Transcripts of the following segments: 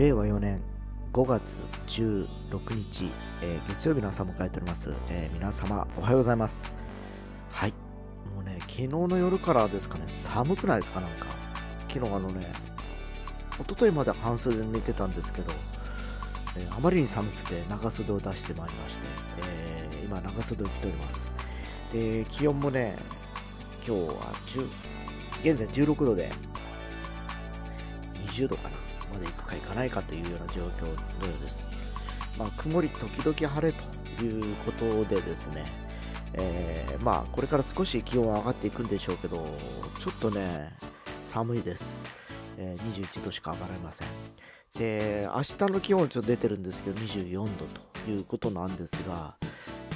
令和4年5月16日、えー月曜日の朝を迎えております、えー皆様おはようございます。はい。もうね昨日の夜からですかね寒くないですかなんか。昨日あのね一昨日まで半袖で寝てたんですけど、えーあまりに寒くて長袖を出してまいりまして、えー今長袖を着ております。で気温もね今日は10現在16度で20度かな。まで行くか行かないかというような状況のようです。まあ、曇り時々晴れということでですね、えーまあ、これから少し気温は上がっていくんでしょうけど、ちょっとね、寒いです。えー21度しか上がれません。で、明日の気温ちょっと出てるんですけど、24度ということなんですが、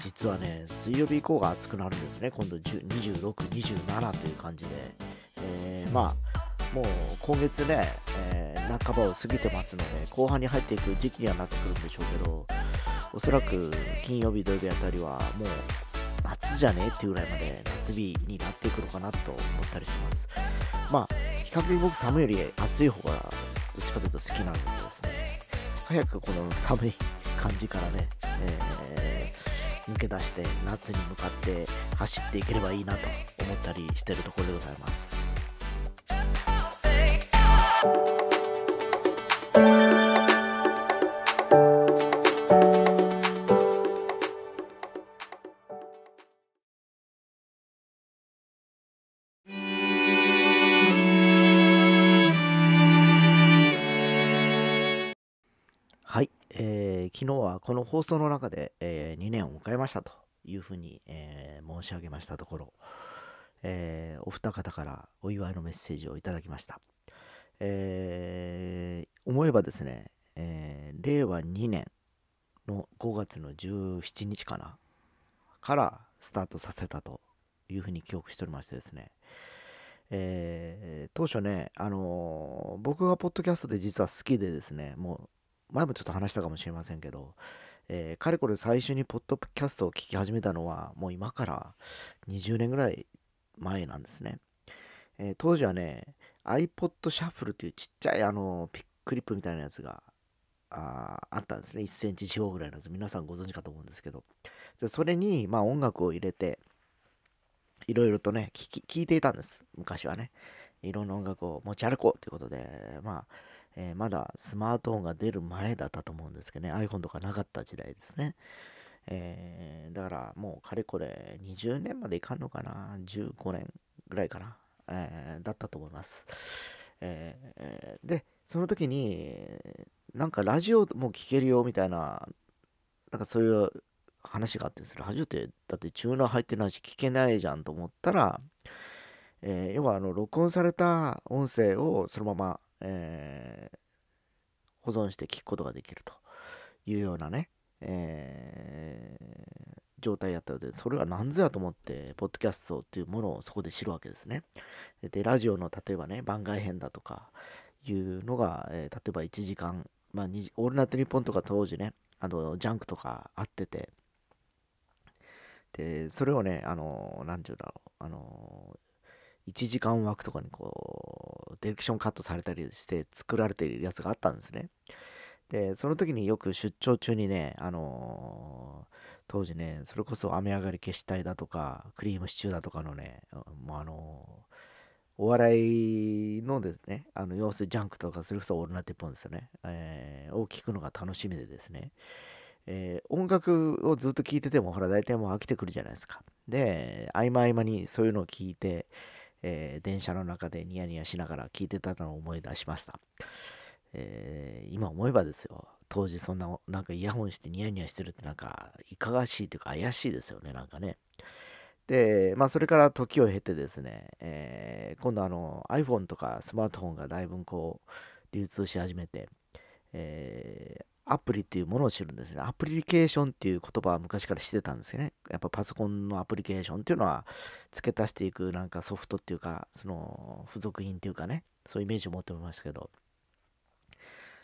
実はね、水曜日以降が暑くなるんですね。今度26、27という感じで。えーま、もう今月ね、えー半ばを過ぎてますので、後半に入っていく時期にはなってくるんでしょうけど、おそらく金曜日、土曜日あたりはもう夏じゃねえっていうぐらいまで夏日になっていくのかなと思ったりします。まあ、比較的僕寒いより暑い方がどっちかというと好きなのでですね、早くこの寒い感じからね、えー抜け出して夏に向かって走っていければいいなと思ったりしてるところでございます。えー昨日はこの放送の中で、え2年を迎えましたというふうに、えー申し上げましたところ、えお二方からお祝いのメッセージをいただきました。え思えばですね、え令和2年の5月の17日かなからスタートさせたというふうに記憶しておりましてですね、えー当初ね、あのー僕がポッドキャストで実は好きでですね、も前もちょっと話したかもしれませんけど、えーかれこれ最初にポッドキャストを聞き始めたのは、もう今から20年ぐらい前なんですね。えー当時はね、iPod Shuffle っていうちっちゃいあのピックリップみたいなやつがああったんですね。1センチ四方ぐらいのやつ。皆さんご存知かと思うんですけど。それに、まあ、音楽を入れて、いろいろとね聞き、聞いていたんです。昔はね。いろんな音楽を持ち歩こうということで、まあ、えーまだスマートフォンが出る前だったと思うんですけどね、iPhone とかなかった時代ですね。えーだからもうかれこれ20年までいかんのかな、15年ぐらいかな、えーだったと思います。えーで、その時に、なんかラジオも聴けるよみたいな、なんかそういう話があってです、ラジオってだってチューナー入ってないし聞けないじゃんと思ったら、えー要はあの録音された音声をそのまま、えー保存して聞くことができるというようなね、えー状態やったので、それは何ぞやと思って、ポッドキャストっていうものをそこで知るわけですね。で、ラジオの例えばね、番外編だとかいうのが、えー例えば1時間、まあ、2オールナイトニッポンとか当時ね、あの、ジャンクとかあってて、で、それをね、あの、なんていうんだろう、あの、1時間枠とかにこう、ディレクションカットされたりして作られているやつがあったんですね。で、その時によく出張中にね、あの当時ね、それこそ雨上がり消したいだとか、クリームシチューだとかのね、もうあのお笑いのですね、あの、要するにジャンクとか、それこそオールナイトニッポンですよね、えーを聞くのが楽しみでですね、えー音楽をずっと聴いてても、ほら、大体もう飽きてくるじゃないですか。で、合間合間にそういうのを聞いて、えー電車の中でニヤニヤしながら聞いてたのを思い出しました。えー今思えばですよ、当時そんな、なんかイヤホンしてニヤニヤしてるってなんか、いかがしいというか怪しいですよね、なんかね。で、まあそれから時を経てですね、えー今度あの iPhone とかスマートフォンがだいぶこう流通し始めて、えアプリっていうものを知るんですね。アプリケーションっていう言葉は昔からしてたんですよね。やっぱパソコンのアプリケーションっていうのは付け足していくなんかソフトっていうか、その付属品っていうかね、そういうイメージを持ってましたけど、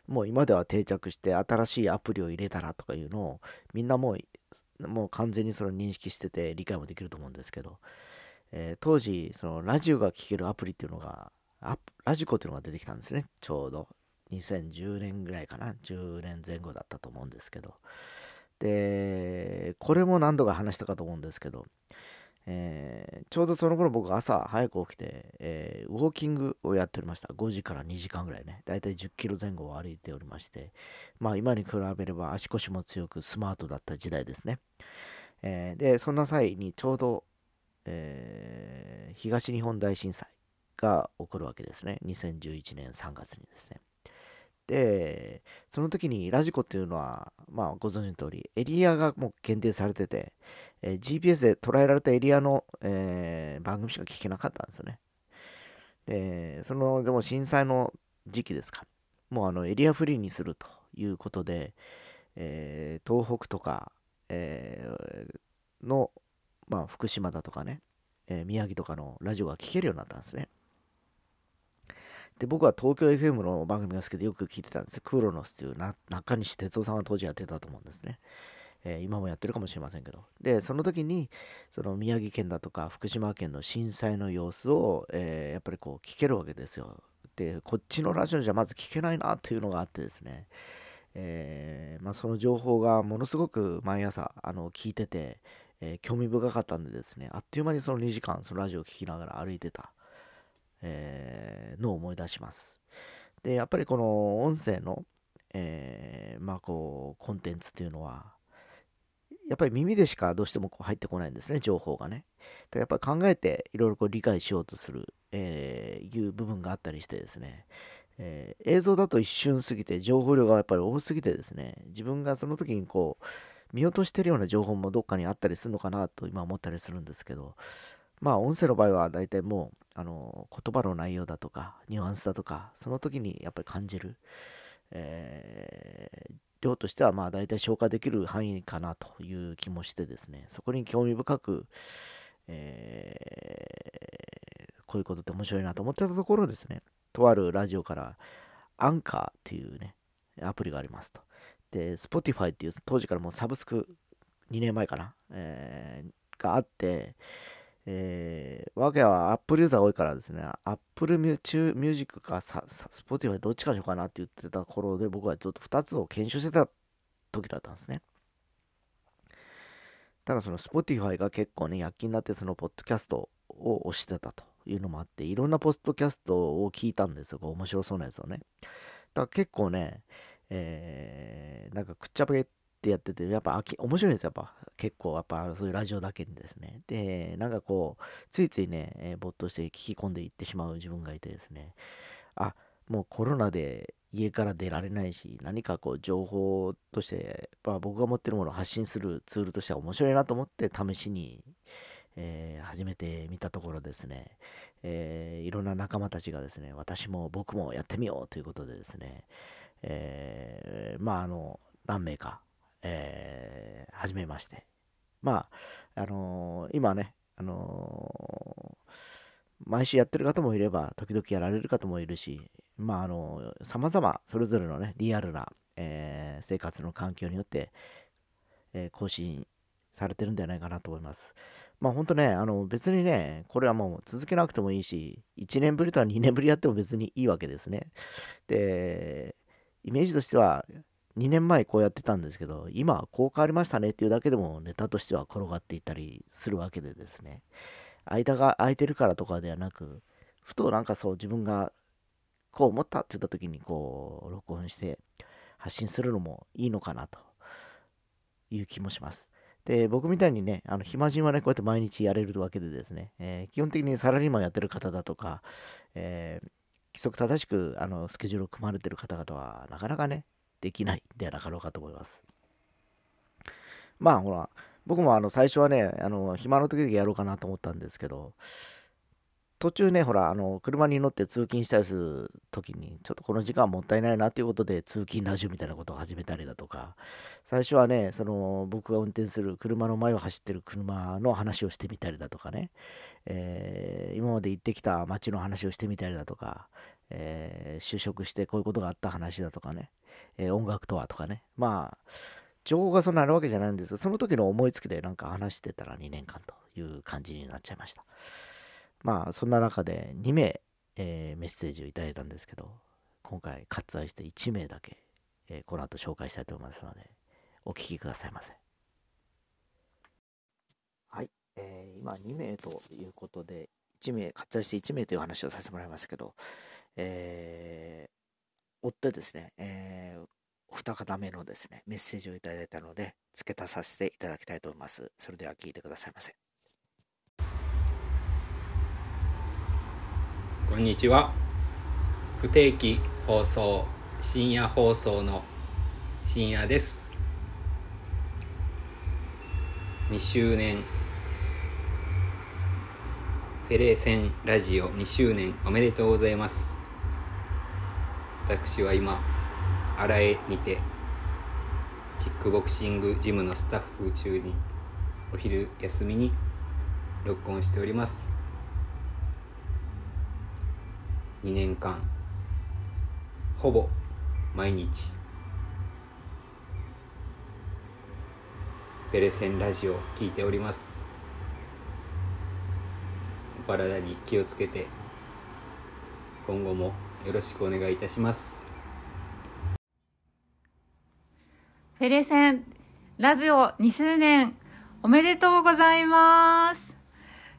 もう今では定着して新しいアプリを入れたらとかいうのをみんなもうもう完全にそれを認識してて理解もできると思うんですけど、えー当時そのラジオが聴けるアプリっていうのがラジコっていうのが出てきたんですね。ちょうど。2010年ぐらいかな。10年前後だったと思うんですけど。でこれも何度か話したかと思うんですけど、えー、ちょうどその頃僕朝早く起きて、えー、ウォーキングをやっておりました。5時から2時間ぐらいね。だいたい10キロ前後を歩いておりまして。まあ今に比べれば足腰も強くスマートだった時代ですね、えー、でそんな際にちょうど、え東日本大震災が起こるわけですね。2011年3月にですね。で、その時にラジコっていうのは、まあご存知の通り、エリアがもう限定されてて、えー、GPS で捉えられたエリアの、えー、番組しか聞けなかったんですよね。で、その、でも震災の時期ですか。もうあのエリアフリーにするということで、えー、東北とか、えの、まあ、福島だとかね、え宮城とかのラジオが聴けるようになったんですね。で、僕は東京 FM の番組が好きでよく聞いてたんですよ。クロノスっていう中西哲夫さんが当時やってたと思うんですね。えー、今もやってるかもしれませんけど。で、その時に、その宮城県だとか福島県の震災の様子を、えー、やっぱりこう聞けるわけですよ。で、こっちのラジオじゃまず聞けないなっていうのがあってですね。えー、まあ、その情報がものすごく毎朝あの聞いてて、え興味深かったんでですね、あっという間にその2時間そのラジオを聴きながら歩いてた。えー、のを思い出します。で、やっぱりこの音声の、えー、まあこう、コンテンツっていうのは、やっぱり耳でしかどうしてもこう入ってこないんですね、情報がね。だからやっぱり考えていろいろこう理解しようとする、えー、いう部分があったりしてですね、えー、映像だと一瞬過ぎて情報量がやっぱり多すぎてですね、自分がその時にこう、見落としてるような情報もどっかにあったりするのかなと今思ったりするんですけど、まあ音声の場合は大体もうあの言葉の内容だとかニュアンスだとかその時にやっぱり感じる、えー、量としてはまあ大体消化できる範囲かなという気もしてですね。そこに興味深く、えー、こういうことって面白いなと思ってたところですね。とあるラジオからアンカーっていうねアプリがありますと。で Spotify っていう当時からもうサブスク2年前かな、えー、があってえー、わけは Apple ユーザー多いからですね、Apple Music か Spotify どっちかしようかなって言ってた頃で僕はちょっと2つを検証してた時だったんですね。ただその Spotify が結構ね、躍起になってそのポッドキャストを推してたというのもあって、いろんなポッドキャストを聞いたんですよ。面白そうなやつをね。だから結構ね、えー、なんかくっちゃべっってやってて、やっぱ面白いんですよ、やっぱ。結構、やっぱそういうラジオだけにですね。で、なんかこう、ついついね、えー、没頭して聞き込んでいってしまう自分がいてですね。あ、もうコロナで家から出られないし、何かこう情報として、まあ、僕が持ってるものを発信するツールとしては面白いなと思って試しに、えー、始めてみたところですね、えー、いろんな仲間たちがですね、私も僕もやってみようということでですね、えー、まああの、何名かえー、始めまして。まあ、あのー、今ね、あのー、毎週やってる方もいれば、時々やられる方もいるし、まあ、あのー、様々、それぞれのね、リアルな、えー、生活の環境によって、えー、更新されてるんじゃないかなと思います。まあ本当ね、あの別にね、これはもう続けなくてもいいし、1年ぶりとか2年ぶりやっても別にいいわけですね。で、イメージとしては、2年前こうやってたんですけど、今はこう変わりましたねっていうだけでもネタとしては転がっていったりするわけでですね、間が空いてるからとかではなく、ふとなんかそう自分がこう思ったって言った時にこう録音して発信するのもいいのかなという気もします。で、僕みたいにね、あの暇人はね、こうやって毎日やれるわけでですね、えー、基本的にサラリーマンやってる方だとか、えー、規則正しくあのスケジュールを組まれてる方々はなかなかね、できないんではなかろうかと思います。まあほら、僕もあの最初はね、あの暇の時でやろうかなと思ったんですけど、途中ね、ほら、あの車に乗って通勤したりする時に、ちょっとこの時間もったいないなっていうことで通勤ラジオみたいなことを始めたりだとか、最初はね、その僕が運転する車の前を走ってる車の話をしてみたりだとかね、えー、今まで行ってきた街の話をしてみたりだとか、えー、就職してこういうことがあった話だとかね、えー、音楽とはとかね。まあ、情報がそんなあるわけじゃないんですが、その時の思いつきでなんか話してたら2年間という感じになっちゃいました。まあ、そんな中で2名、えー、メッセージをいただいたんですけど、今回割愛して1名だけ、え、この後紹介したいと思いますので、お聞きくださいませ。はい、えー、今2名ということで、1名、割愛して1名という話をさせてもらいましたけど、えー、追ってですね、えー、お二方目のですね、メッセージをいただいたので、付け足させていただきたいと思います。それでは聞いてくださいませ。こんにちは。不定期放送、深夜放送の深夜です。2周年、フェレーセンラジオ2周年おめでとうございます。私は今、新江にて、キックボクシングジムのスタッフ中に、お昼休みに録音しております。2年間ほぼ毎日ベレセンラジオを聞いております体に気をつけて今後もよろしくお願いいたします。フェレセンラジオ2周年おめでとうございます。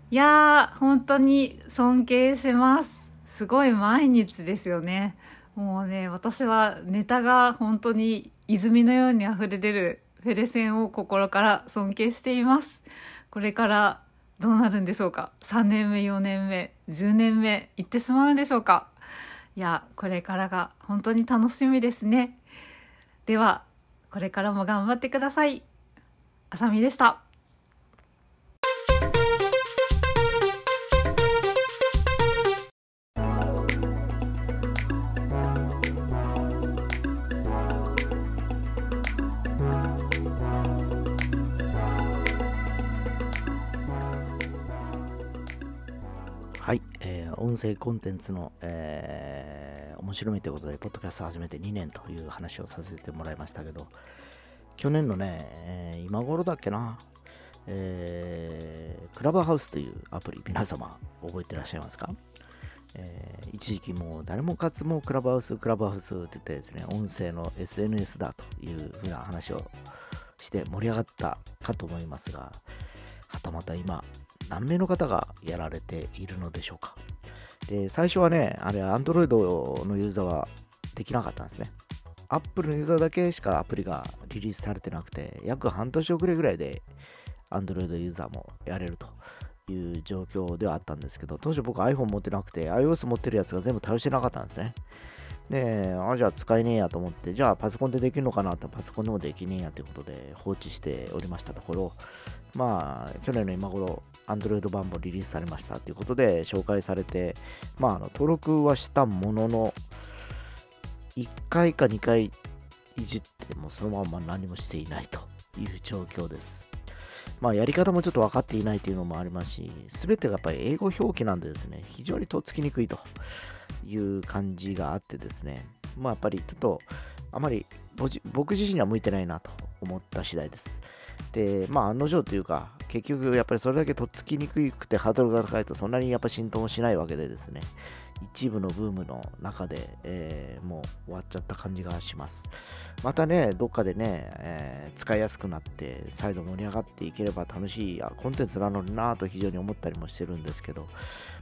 いやー本当に尊敬します。すごい毎日ですよね。もうね私はネタが本当に泉のように溢れ出るフェレセンを心から尊敬しています。これからどうなるんでしょうか？3年目4年目10年目いってしまうんでしょうか？いやこれからが本当に楽しみですね。ではこれからも頑張ってください。あさみでした。はい、えー、音声コンテンツの、えー、面白みということで、ポッドキャスト始めて2年という話をさせてもらいましたけど、去年のね、えー、今頃だっけな、えー、クラブハウスというアプリ、皆様覚えてらっしゃいますか、えー、一時期もう誰もかつもクラブハウス、クラブハウスって言ってですね、音声の SNS だというふうな話をして盛り上がったかと思いますが、はたまた今、何名の方がやられているのでしょうか。で、最初はね、あれ、Android のユーザーはできなかったんですね。Apple のユーザーだけしかアプリがリリースされてなくて、約半年遅れぐらいで Android ユーザーもやれるという状況ではあったんですけど、当初僕 iPhone 持ってなくて、iOS 持ってるやつが全部対応してなかったんですね。で、あ、じゃあ使えねえやと思って、じゃあパソコンでできるのかなってパソコンでもできねえやということで放置しておりましたところ、まあ、去年の今頃、Android 版もリリースされましたということで紹介されて、まあ、あの登録はしたものの、1回か2回いじってもそのまま何もしていないという状況です。まあ、やり方もちょっと分かっていないというのもありますし、すべてがやっぱり英語表記なんでですね、非常にとっつきにくいという感じがあってですね、まあやっぱりちょっと、あまり僕自身には向いてないなと思った次第です。で、まあ、案の定というか、結局、やっぱりそれだけとっつきにくくてハードルが高いと、そんなにやっぱ浸透もしないわけでですね、一部のブームの中で、えー、もう終わっちゃった感じがします。またね、どっかでね、えー、使いやすくなって、再度盛り上がっていければ楽しいコンテンツなのになぁと非常に思ったりもしてるんですけど、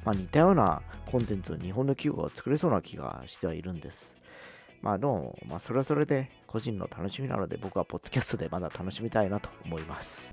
まあ、似たようなコンテンツを日本の企業が作れそうな気がしてはいるんです。まあどうも、まあそれはそれで個人の楽しみなので僕はポッドキャストでまだ楽しみたいなと思います。